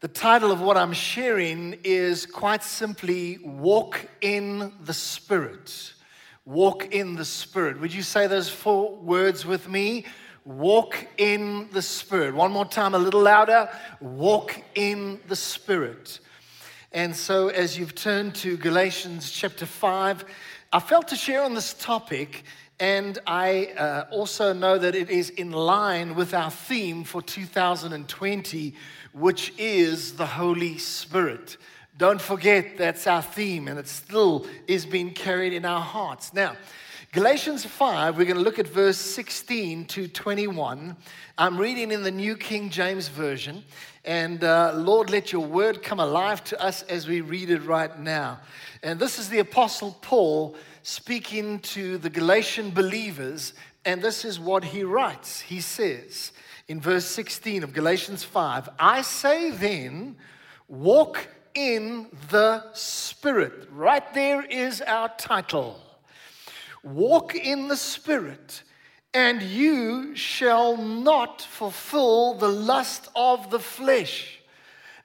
The title of what I'm sharing is quite simply Walk in the Spirit. Walk in the Spirit. Would you say those four words with me? Walk in the Spirit. One more time, a little louder. Walk in the Spirit. And so, as you've turned to Galatians chapter 5, I felt to share on this topic, and I uh, also know that it is in line with our theme for 2020 which is the Holy Spirit. Don't forget that's our theme, and it still is being carried in our hearts. Now, Galatians 5, we're going to look at verse 16 to 21. I'm reading in the New King James Version. And uh, Lord, let your word come alive to us as we read it right now. And this is the Apostle Paul speaking to the Galatian believers. And this is what he writes. He says, in verse 16 of Galatians 5 I say then, walk in the Spirit. Right there is our title. Walk in the Spirit, and you shall not fulfill the lust of the flesh.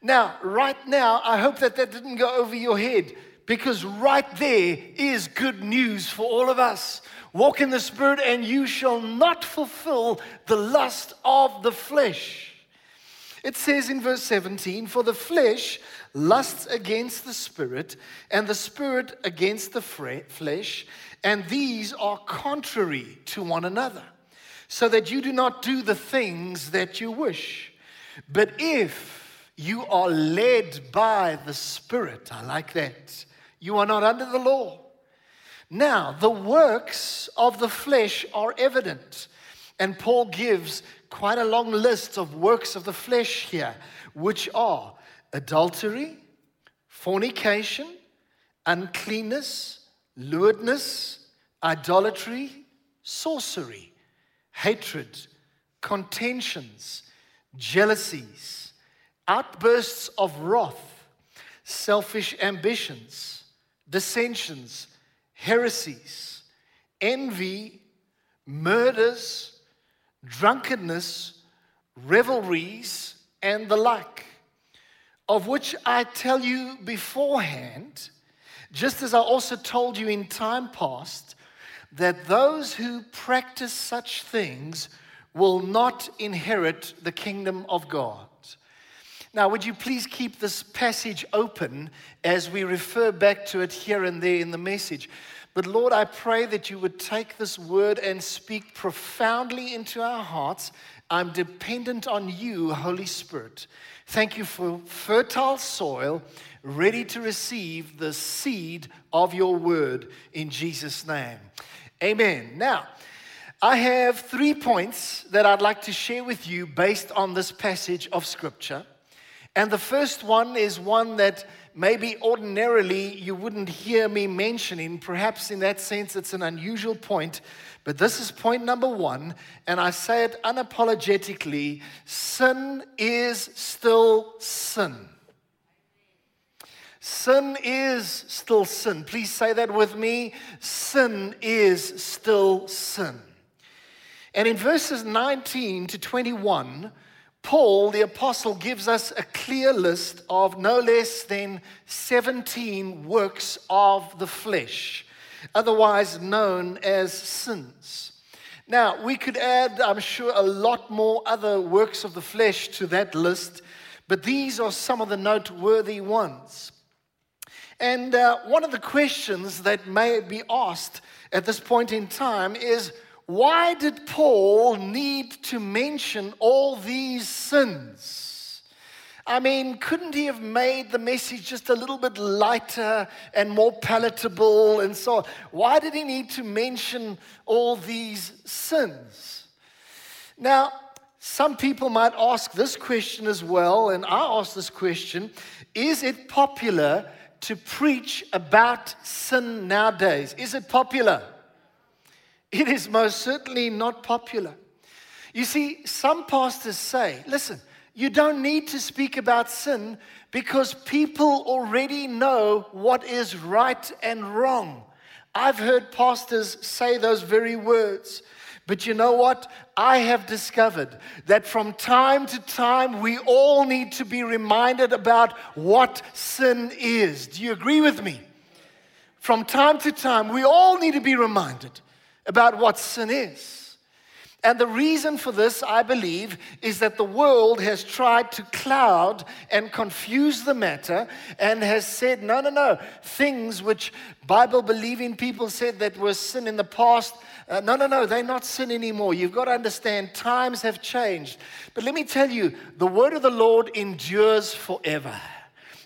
Now, right now, I hope that that didn't go over your head because right there is good news for all of us. Walk in the Spirit, and you shall not fulfill the lust of the flesh. It says in verse 17, For the flesh lusts against the Spirit, and the Spirit against the flesh, and these are contrary to one another, so that you do not do the things that you wish. But if you are led by the Spirit, I like that, you are not under the law. Now, the works of the flesh are evident. And Paul gives quite a long list of works of the flesh here, which are adultery, fornication, uncleanness, lewdness, idolatry, sorcery, hatred, contentions, jealousies, outbursts of wrath, selfish ambitions, dissensions heresies, envy, murders, drunkenness, revelries, and the like, of which I tell you beforehand, just as I also told you in time past, that those who practice such things will not inherit the kingdom of God. Now, would you please keep this passage open as we refer back to it here and there in the message? But Lord, I pray that you would take this word and speak profoundly into our hearts. I'm dependent on you, Holy Spirit. Thank you for fertile soil ready to receive the seed of your word in Jesus' name. Amen. Now, I have three points that I'd like to share with you based on this passage of Scripture. And the first one is one that maybe ordinarily you wouldn't hear me mentioning. Perhaps in that sense, it's an unusual point. But this is point number one. And I say it unapologetically sin is still sin. Sin is still sin. Please say that with me. Sin is still sin. And in verses 19 to 21, Paul, the apostle, gives us a clear list of no less than 17 works of the flesh, otherwise known as sins. Now, we could add, I'm sure, a lot more other works of the flesh to that list, but these are some of the noteworthy ones. And uh, one of the questions that may be asked at this point in time is why did Paul need to mention all these sins? I mean, couldn't he have made the message just a little bit lighter and more palatable and so on? Why did he need to mention all these sins? Now, some people might ask this question as well, and I ask this question Is it popular to preach about sin nowadays? Is it popular? It is most certainly not popular. You see, some pastors say, listen, you don't need to speak about sin because people already know what is right and wrong. I've heard pastors say those very words But you know what? I have discovered that from time to time we all need to be reminded about what sin is. Do you agree with me? From time to time we all need to be reminded about what sin is. And the reason for this, I believe, is that the world has tried to cloud and confuse the matter and has said, no, no, no, things which Bible believing people said that were sin in the past. Uh, no, no, no, they're not sin anymore. You've got to understand times have changed. But let me tell you, the word of the Lord endures forever.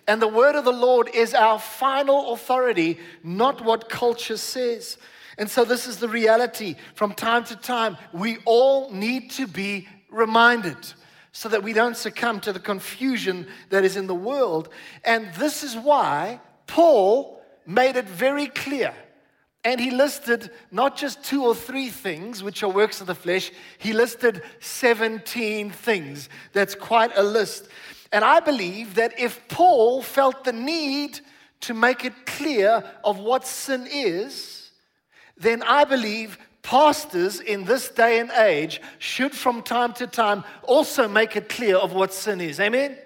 And the word of the Lord is our final authority, not what culture says. And so, this is the reality. From time to time, we all need to be reminded so that we don't succumb to the confusion that is in the world. And this is why Paul made it very clear. And he listed not just two or three things, which are works of the flesh, he listed 17 things. That's quite a list. And I believe that if Paul felt the need to make it clear of what sin is, then I believe pastors in this day and age should from time to time also make it clear of what sin is. Amen?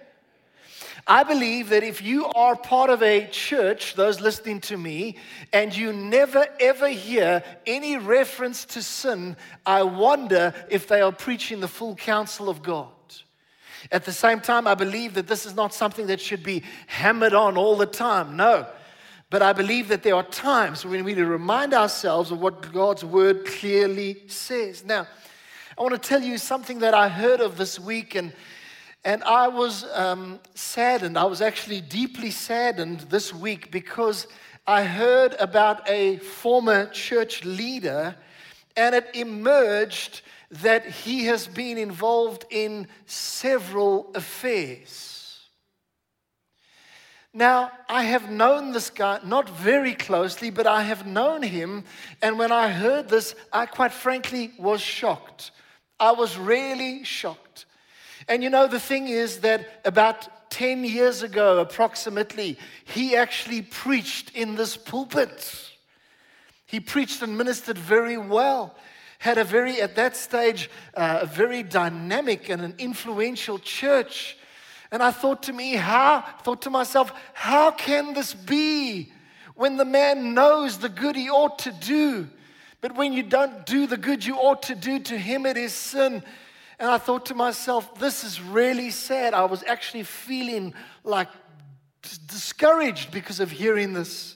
I believe that if you are part of a church, those listening to me, and you never ever hear any reference to sin, I wonder if they are preaching the full counsel of God. At the same time, I believe that this is not something that should be hammered on all the time. No. But I believe that there are times when we need to remind ourselves of what God's word clearly says. Now, I want to tell you something that I heard of this week, and, and I was um, saddened. I was actually deeply saddened this week because I heard about a former church leader, and it emerged that he has been involved in several affairs. Now, I have known this guy not very closely, but I have known him. And when I heard this, I quite frankly was shocked. I was really shocked. And you know, the thing is that about 10 years ago, approximately, he actually preached in this pulpit. He preached and ministered very well. Had a very, at that stage, uh, a very dynamic and an influential church. And I thought to me, how, thought to myself, how can this be when the man knows the good he ought to do? But when you don't do the good you ought to do, to him it is sin. And I thought to myself, this is really sad. I was actually feeling like discouraged because of hearing this.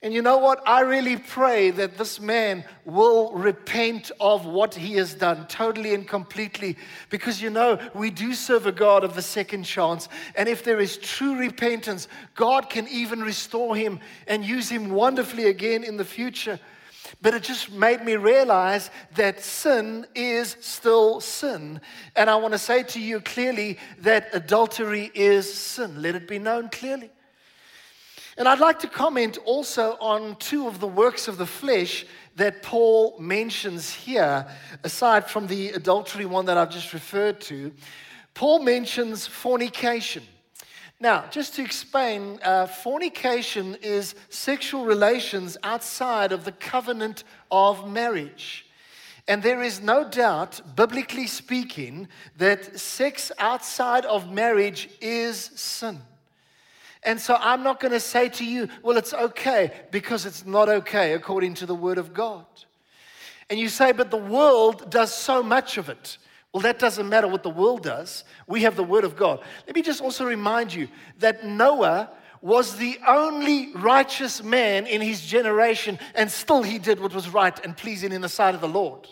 And you know what? I really pray that this man will repent of what he has done totally and completely. Because you know, we do serve a God of the second chance. And if there is true repentance, God can even restore him and use him wonderfully again in the future. But it just made me realize that sin is still sin. And I want to say to you clearly that adultery is sin. Let it be known clearly. And I'd like to comment also on two of the works of the flesh that Paul mentions here, aside from the adultery one that I've just referred to. Paul mentions fornication. Now, just to explain, uh, fornication is sexual relations outside of the covenant of marriage. And there is no doubt, biblically speaking, that sex outside of marriage is sin. And so I'm not going to say to you, well, it's okay, because it's not okay according to the Word of God. And you say, but the world does so much of it. Well, that doesn't matter what the world does. We have the Word of God. Let me just also remind you that Noah was the only righteous man in his generation, and still he did what was right and pleasing in the sight of the Lord.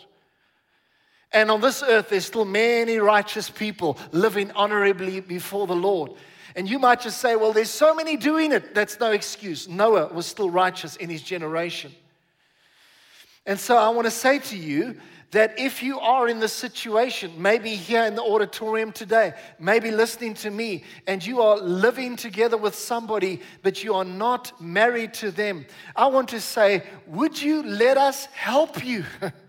And on this earth, there's still many righteous people living honorably before the Lord. And you might just say, well, there's so many doing it. That's no excuse. Noah was still righteous in his generation. And so I want to say to you that if you are in this situation, maybe here in the auditorium today, maybe listening to me, and you are living together with somebody, but you are not married to them, I want to say, would you let us help you?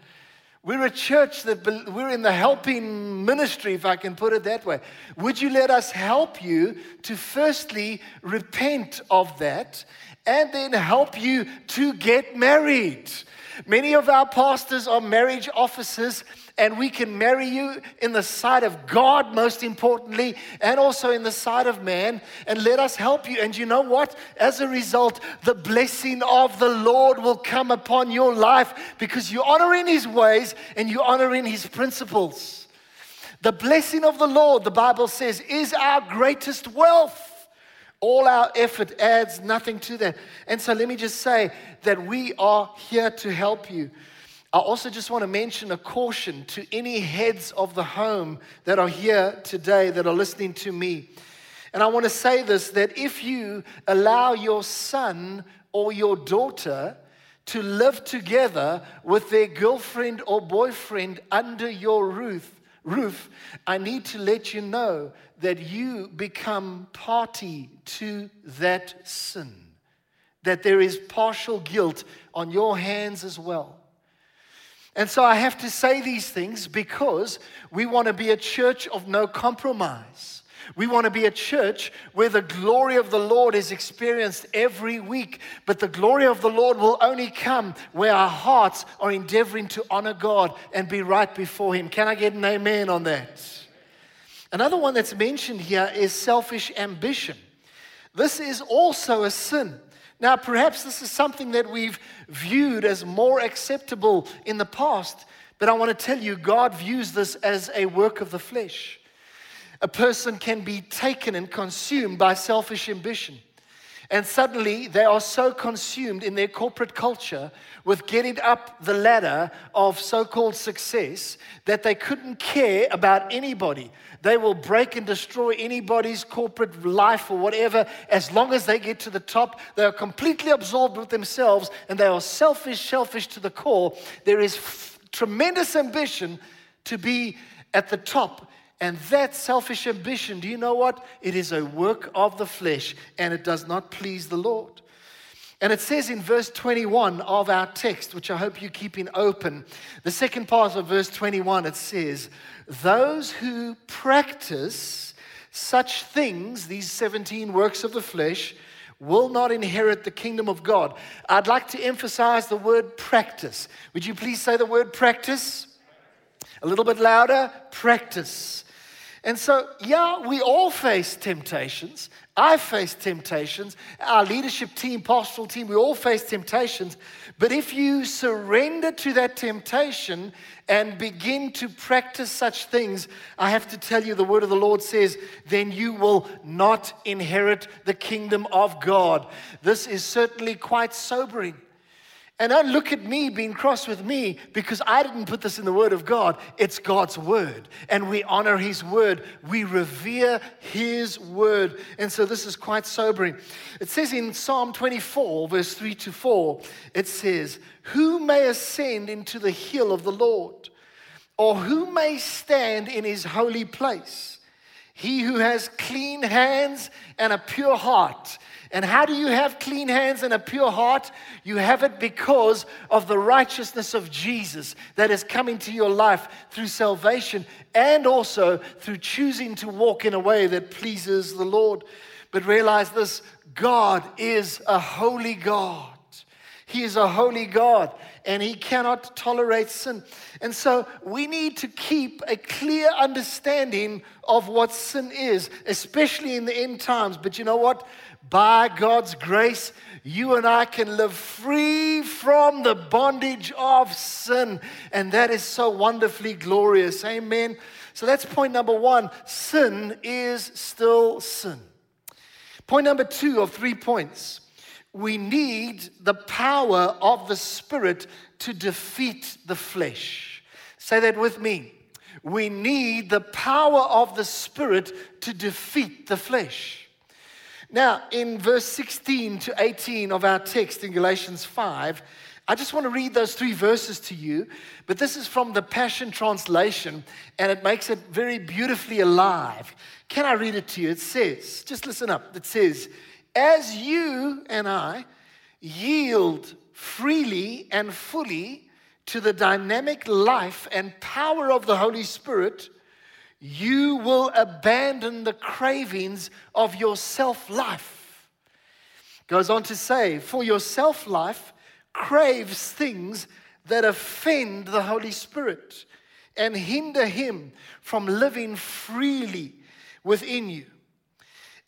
We're a church that we're in the helping ministry, if I can put it that way. Would you let us help you to firstly repent of that and then help you to get married? Many of our pastors are marriage officers, and we can marry you in the sight of God, most importantly, and also in the sight of man. And let us help you. And you know what? As a result, the blessing of the Lord will come upon your life because you honor in his ways and you honor in his principles. The blessing of the Lord, the Bible says, is our greatest wealth. All our effort adds nothing to that. And so let me just say that we are here to help you. I also just want to mention a caution to any heads of the home that are here today that are listening to me. And I want to say this that if you allow your son or your daughter to live together with their girlfriend or boyfriend under your roof, roof, I need to let you know that you become party to that sin, that there is partial guilt on your hands as well. And so I have to say these things because we want to be a church of no compromise. We want to be a church where the glory of the Lord is experienced every week, but the glory of the Lord will only come where our hearts are endeavoring to honor God and be right before Him. Can I get an amen on that? Another one that's mentioned here is selfish ambition. This is also a sin. Now, perhaps this is something that we've viewed as more acceptable in the past, but I want to tell you, God views this as a work of the flesh. A person can be taken and consumed by selfish ambition. And suddenly they are so consumed in their corporate culture with getting up the ladder of so called success that they couldn't care about anybody. They will break and destroy anybody's corporate life or whatever as long as they get to the top. They are completely absorbed with themselves and they are selfish, selfish to the core. There is f- tremendous ambition to be at the top and that selfish ambition, do you know what? It is a work of the flesh and it does not please the Lord. And it says in verse 21 of our text, which I hope you're keeping open, the second part of verse 21, it says, Those who practice such things, these 17 works of the flesh, will not inherit the kingdom of God. I'd like to emphasize the word practice. Would you please say the word practice? A little bit louder. Practice. And so, yeah, we all face temptations. I face temptations. Our leadership team, pastoral team, we all face temptations. But if you surrender to that temptation and begin to practice such things, I have to tell you, the word of the Lord says, then you will not inherit the kingdom of God. This is certainly quite sobering. And don't look at me being cross with me because I didn't put this in the Word of God. It's God's Word. And we honor His Word. We revere His Word. And so this is quite sobering. It says in Psalm 24, verse 3 to 4, it says, Who may ascend into the hill of the Lord? Or who may stand in His holy place? He who has clean hands and a pure heart and how do you have clean hands and a pure heart? You have it because of the righteousness of Jesus that is coming to your life through salvation and also through choosing to walk in a way that pleases the Lord. But realize this God is a holy God. He is a holy God and he cannot tolerate sin. And so we need to keep a clear understanding of what sin is, especially in the end times. But you know what? by God's grace, you and I can live free from the bondage of sin. And that is so wonderfully glorious. Amen. So that's point number one sin is still sin. Point number two of three points we need the power of the Spirit to defeat the flesh. Say that with me. We need the power of the Spirit to defeat the flesh. Now, in verse 16 to 18 of our text in Galatians 5, I just want to read those three verses to you, but this is from the Passion Translation, and it makes it very beautifully alive. Can I read it to you? It says, just listen up. It says, As you and I yield freely and fully to the dynamic life and power of the Holy Spirit, you will abandon the cravings of your self life. Goes on to say, for your self life craves things that offend the Holy Spirit and hinder Him from living freely within you.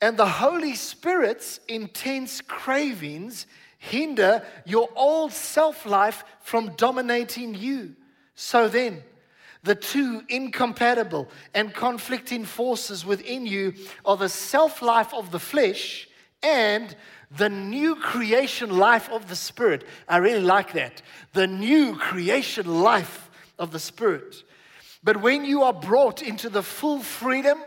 And the Holy Spirit's intense cravings hinder your old self life from dominating you. So then, the two incompatible and conflicting forces within you are the self life of the flesh and the new creation life of the Spirit. I really like that. The new creation life of the Spirit. But when you are brought into the full freedom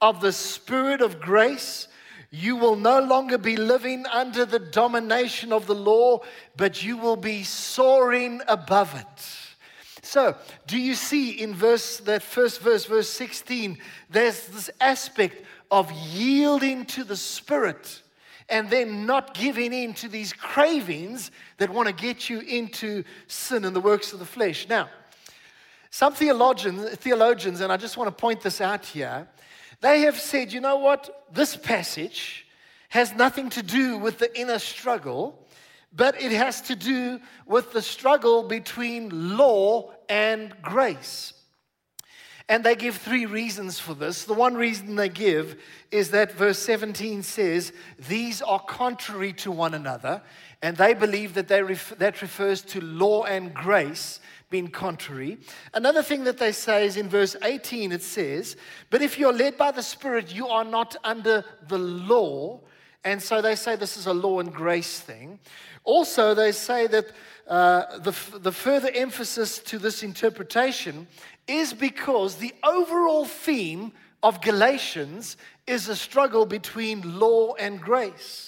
of the Spirit of grace, you will no longer be living under the domination of the law, but you will be soaring above it. So, do you see in verse that first verse, verse 16, there's this aspect of yielding to the Spirit and then not giving in to these cravings that want to get you into sin and the works of the flesh. Now, some theologians, theologians, and I just want to point this out here, they have said, you know what? This passage has nothing to do with the inner struggle, but it has to do with the struggle between law and grace. And they give three reasons for this. The one reason they give is that verse 17 says, These are contrary to one another. And they believe that they ref- that refers to law and grace being contrary. Another thing that they say is in verse 18, it says, But if you're led by the Spirit, you are not under the law. And so they say this is a law and grace thing. Also, they say that uh, the, the further emphasis to this interpretation is because the overall theme of Galatians is a struggle between law and grace.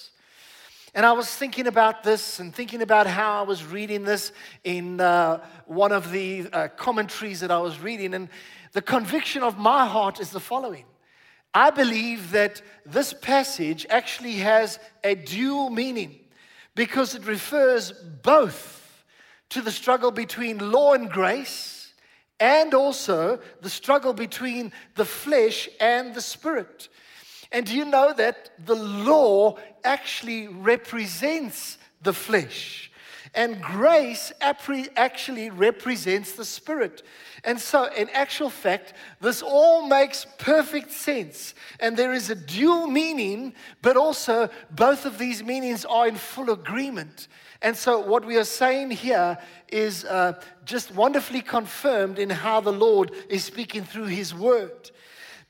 And I was thinking about this and thinking about how I was reading this in uh, one of the uh, commentaries that I was reading. And the conviction of my heart is the following I believe that this passage actually has a dual meaning because it refers both to the struggle between law and grace and also the struggle between the flesh and the spirit. And do you know that the law actually represents the flesh? And grace actually represents the spirit. And so, in actual fact, this all makes perfect sense. And there is a dual meaning, but also both of these meanings are in full agreement. And so, what we are saying here is uh, just wonderfully confirmed in how the Lord is speaking through His word.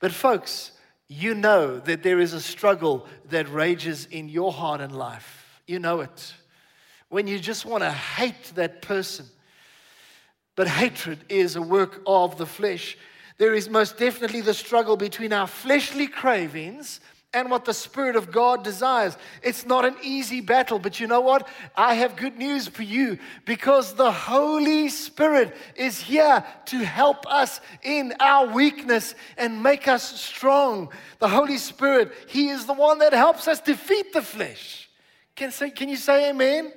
But, folks, you know that there is a struggle that rages in your heart and life. You know it. When you just want to hate that person. But hatred is a work of the flesh. There is most definitely the struggle between our fleshly cravings and what the Spirit of God desires. It's not an easy battle, but you know what? I have good news for you because the Holy Spirit is here to help us in our weakness and make us strong. The Holy Spirit, He is the one that helps us defeat the flesh. Can, say, can you say amen?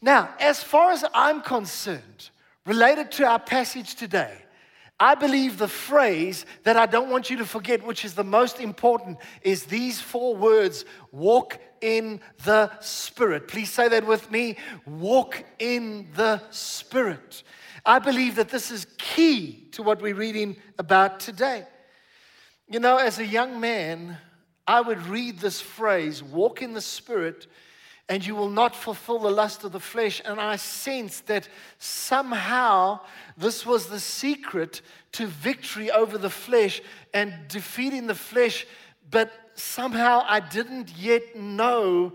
Now, as far as I'm concerned, related to our passage today, I believe the phrase that I don't want you to forget, which is the most important, is these four words walk in the Spirit. Please say that with me walk in the Spirit. I believe that this is key to what we're reading about today. You know, as a young man, I would read this phrase, walk in the Spirit, and you will not fulfill the lust of the flesh. And I sensed that somehow this was the secret to victory over the flesh and defeating the flesh, but somehow I didn't yet know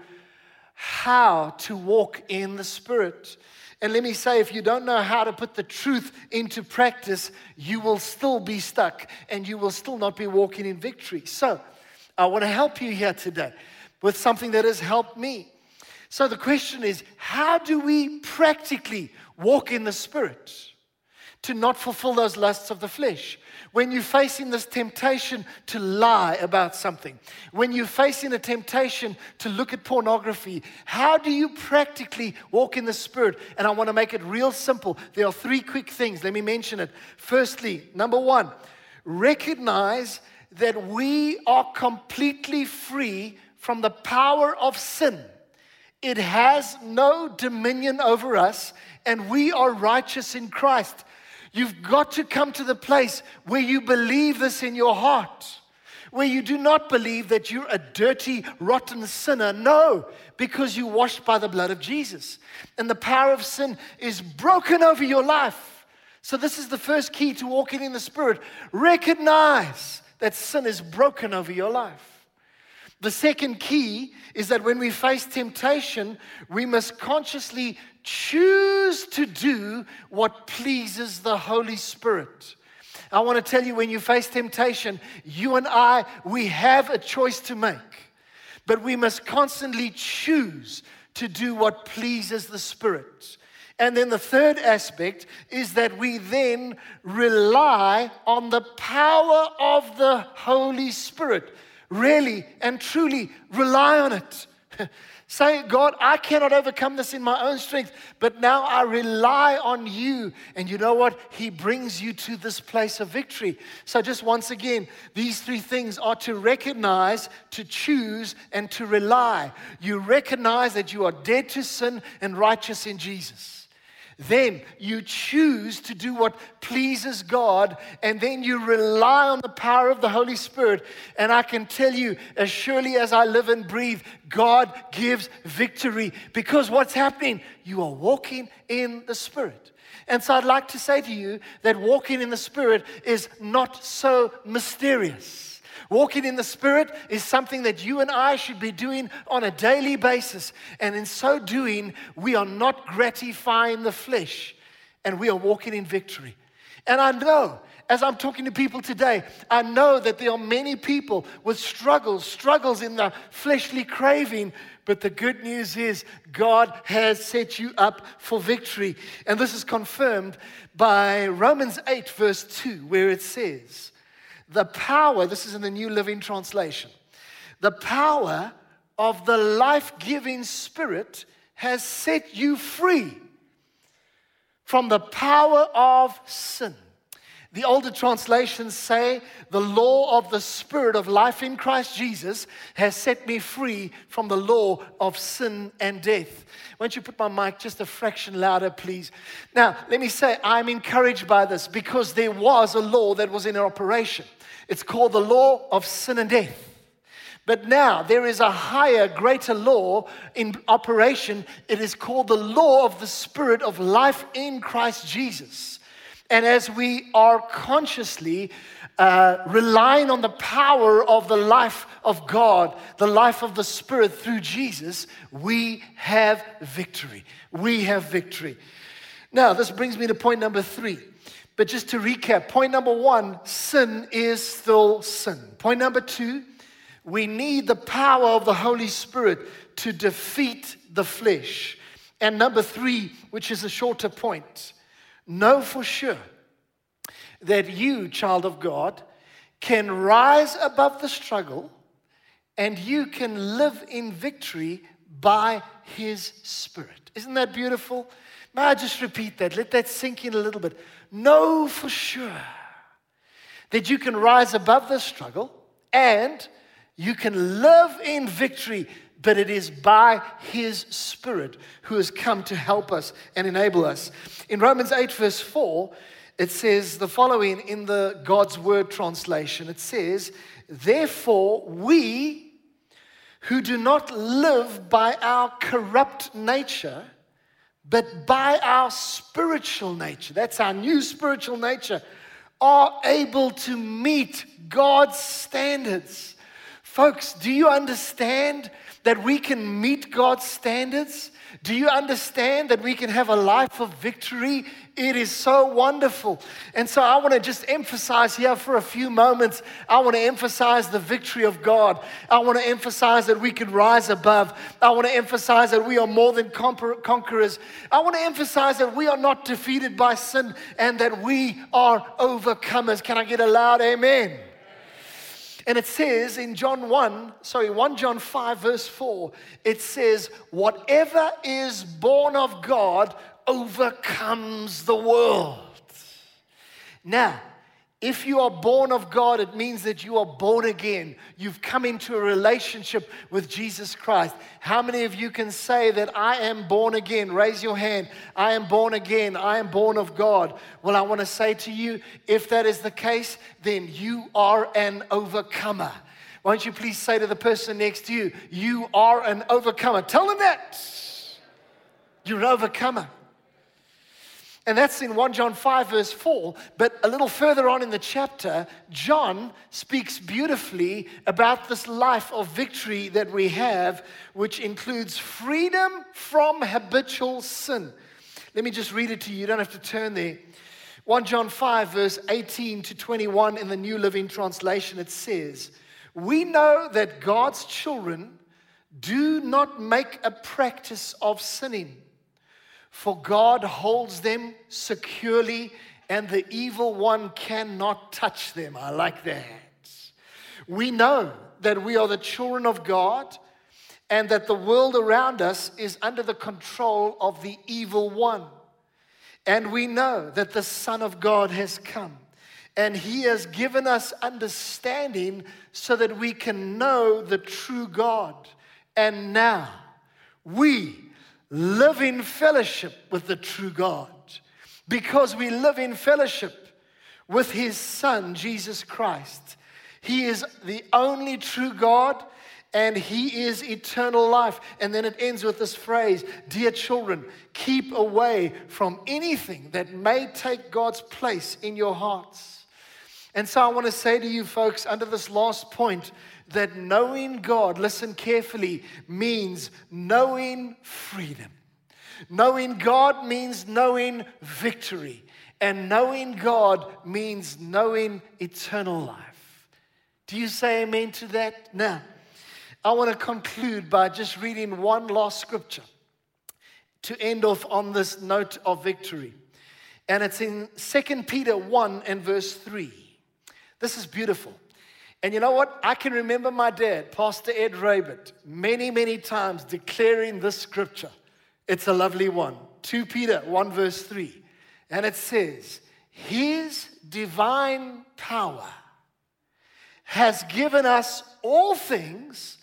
how to walk in the Spirit. And let me say, if you don't know how to put the truth into practice, you will still be stuck and you will still not be walking in victory. So, I want to help you here today with something that has helped me. So the question is how do we practically walk in the Spirit to not fulfill those lusts of the flesh? When you're facing this temptation to lie about something, when you're facing a temptation to look at pornography, how do you practically walk in the Spirit? And I want to make it real simple. There are three quick things. Let me mention it. Firstly, number one, recognize that we are completely free from the power of sin It has no dominion over us, and we are righteous in Christ. You've got to come to the place where you believe this in your heart, where you do not believe that you're a dirty, rotten sinner. No, because you're washed by the blood of Jesus. And the power of sin is broken over your life. So, this is the first key to walking in the Spirit. Recognize that sin is broken over your life. The second key is that when we face temptation, we must consciously choose to do what pleases the Holy Spirit. I want to tell you when you face temptation, you and I, we have a choice to make, but we must constantly choose to do what pleases the Spirit. And then the third aspect is that we then rely on the power of the Holy Spirit really and truly rely on it. Say, God, I cannot overcome this in my own strength, but now I rely on you. And you know what? He brings you to this place of victory. So, just once again, these three things are to recognize, to choose, and to rely. You recognize that you are dead to sin and righteous in Jesus. Then you choose to do what pleases God, and then you rely on the power of the Holy Spirit. And I can tell you, as surely as I live and breathe, God gives victory because what's happening? You are walking in the Spirit. And so I'd like to say to you that walking in the Spirit is not so mysterious. Walking in the Spirit is something that you and I should be doing on a daily basis. And in so doing, we are not gratifying the flesh and we are walking in victory. And I know, as I'm talking to people today, I know that there are many people with struggles, struggles in the fleshly craving. But the good news is, God has set you up for victory. And this is confirmed by Romans 8, verse 2, where it says, the power, this is in the New Living Translation, the power of the life giving Spirit has set you free from the power of sin. The older translations say, The law of the Spirit of life in Christ Jesus has set me free from the law of sin and death. Why don't you put my mic just a fraction louder, please? Now, let me say, I'm encouraged by this because there was a law that was in operation. It's called the law of sin and death. But now there is a higher, greater law in operation. It is called the law of the Spirit of life in Christ Jesus. And as we are consciously uh, relying on the power of the life of God, the life of the Spirit through Jesus, we have victory. We have victory. Now, this brings me to point number three. But just to recap, point number one sin is still sin. Point number two, we need the power of the Holy Spirit to defeat the flesh. And number three, which is a shorter point, know for sure that you, child of God, can rise above the struggle and you can live in victory by His Spirit. Isn't that beautiful? May I just repeat that? Let that sink in a little bit. Know for sure that you can rise above the struggle and you can live in victory, but it is by His Spirit who has come to help us and enable us. In Romans 8, verse 4, it says the following in the God's Word translation it says, Therefore, we who do not live by our corrupt nature, but by our spiritual nature, that's our new spiritual nature, are able to meet God's standards. Folks, do you understand that we can meet God's standards? Do you understand that we can have a life of victory? It is so wonderful. And so I want to just emphasize here for a few moments. I want to emphasize the victory of God. I want to emphasize that we can rise above. I want to emphasize that we are more than conquerors. I want to emphasize that we are not defeated by sin and that we are overcomers. Can I get a loud amen? And it says in John 1, sorry, 1 John 5, verse 4, it says, Whatever is born of God overcomes the world. Now, If you are born of God, it means that you are born again. You've come into a relationship with Jesus Christ. How many of you can say that I am born again? Raise your hand. I am born again. I am born of God. Well, I want to say to you if that is the case, then you are an overcomer. Why don't you please say to the person next to you, You are an overcomer? Tell them that. You're an overcomer. And that's in 1 John 5, verse 4. But a little further on in the chapter, John speaks beautifully about this life of victory that we have, which includes freedom from habitual sin. Let me just read it to you. You don't have to turn there. 1 John 5, verse 18 to 21 in the New Living Translation, it says, We know that God's children do not make a practice of sinning for God holds them securely, and the evil one cannot touch them. I like that. We know that we are the children of God and that the world around us is under the control of the evil one. And we know that the Son of God has come and he has given us understanding so that we can know the true God. And now we live in fellowship with the true God because we live in fellowship with his Son, Jesus Christ. He is the only true God and he is eternal life. And then it ends with this phrase Dear children, keep away from anything that may take God's place in your hearts. And so I want to say to you folks, under this last point, that knowing God, listen carefully, means knowing freedom. Knowing God means knowing victory, and knowing God means knowing eternal life. Do you say amen to that? Now, I want to conclude by just reading one last scripture to end off on this note of victory. And it's in 2 Peter 1 and verse 3. This is beautiful. And you know what? I can remember my dad, Pastor Ed Roebert, many, many times declaring this scripture. It's a lovely one. 2 Peter 1, verse 3. And it says, His divine power has given us all things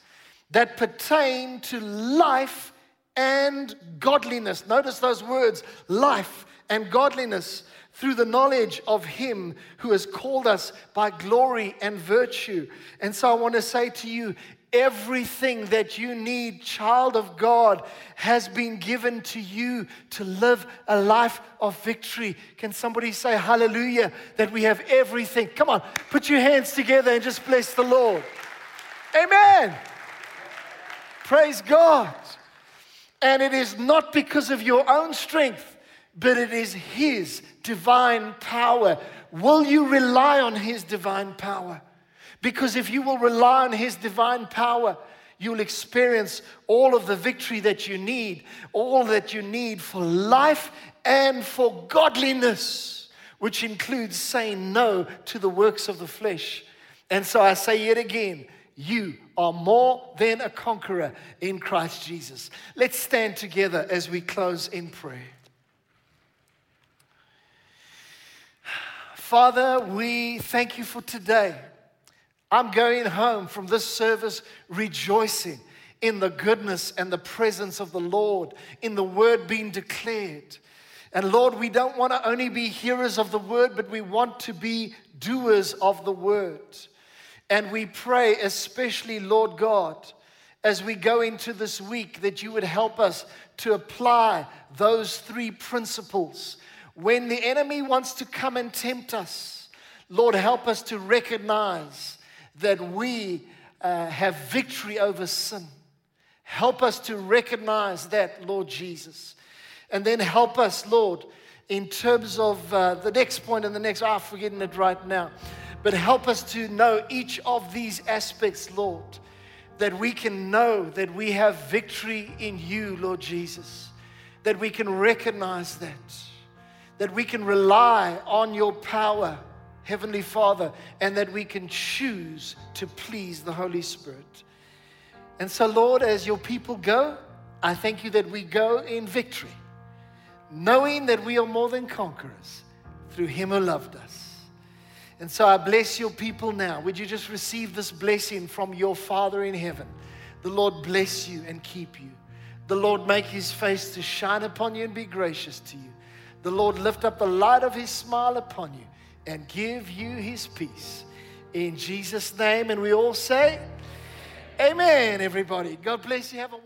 that pertain to life and godliness. Notice those words life and godliness through the knowledge of Him who has called us by glory and virtue. And so I want to say to you, everything that you need, child of God, has been given to you to live a life of victory. Can somebody say hallelujah that we have everything? Come on, put your hands together and just bless the Lord. Amen. Praise God. And it is not because of your own strength, but it is His divine power. Will you rely on His divine power? Because if you will rely on His divine power, you'll experience all of the victory that you need, all that you need for life and for godliness, which includes saying no to the works of the flesh. And so I say yet again, you are more than a conqueror in Christ Jesus. Let's stand together as we close in prayer. Father, we thank you for today. I'm going home from this service rejoicing in the goodness and the presence of the Lord, in the word being declared. And Lord, we don't want to only be hearers of the word, but we want to be doers of the word. And we pray, especially, Lord God, as we go into this week, that you would help us to apply those three principles when the enemy wants to come and tempt us, Lord, help us to recognize that we uh, have victory over sin. Help us to recognize that, Lord Jesus. And then help us, Lord, in terms of uh, the next point and the next, I'm forgetting it right now. But help us to know each of these aspects, Lord, that we can know that we have victory in you, Lord Jesus, that we can recognize that that we can rely on your power, Heavenly Father, and that we can choose to please the Holy Spirit. And so, Lord, as your people go, I thank you that we go in victory, knowing that we are more than conquerors through Him who loved us. And so I bless your people now. Would you just receive this blessing from your Father in heaven? The Lord bless you and keep you. The Lord make his face to shine upon you and be gracious to you. The Lord lift up the light of his smile upon you and give you his peace. In Jesus' name. And we all say, Amen, everybody. God bless you. Have a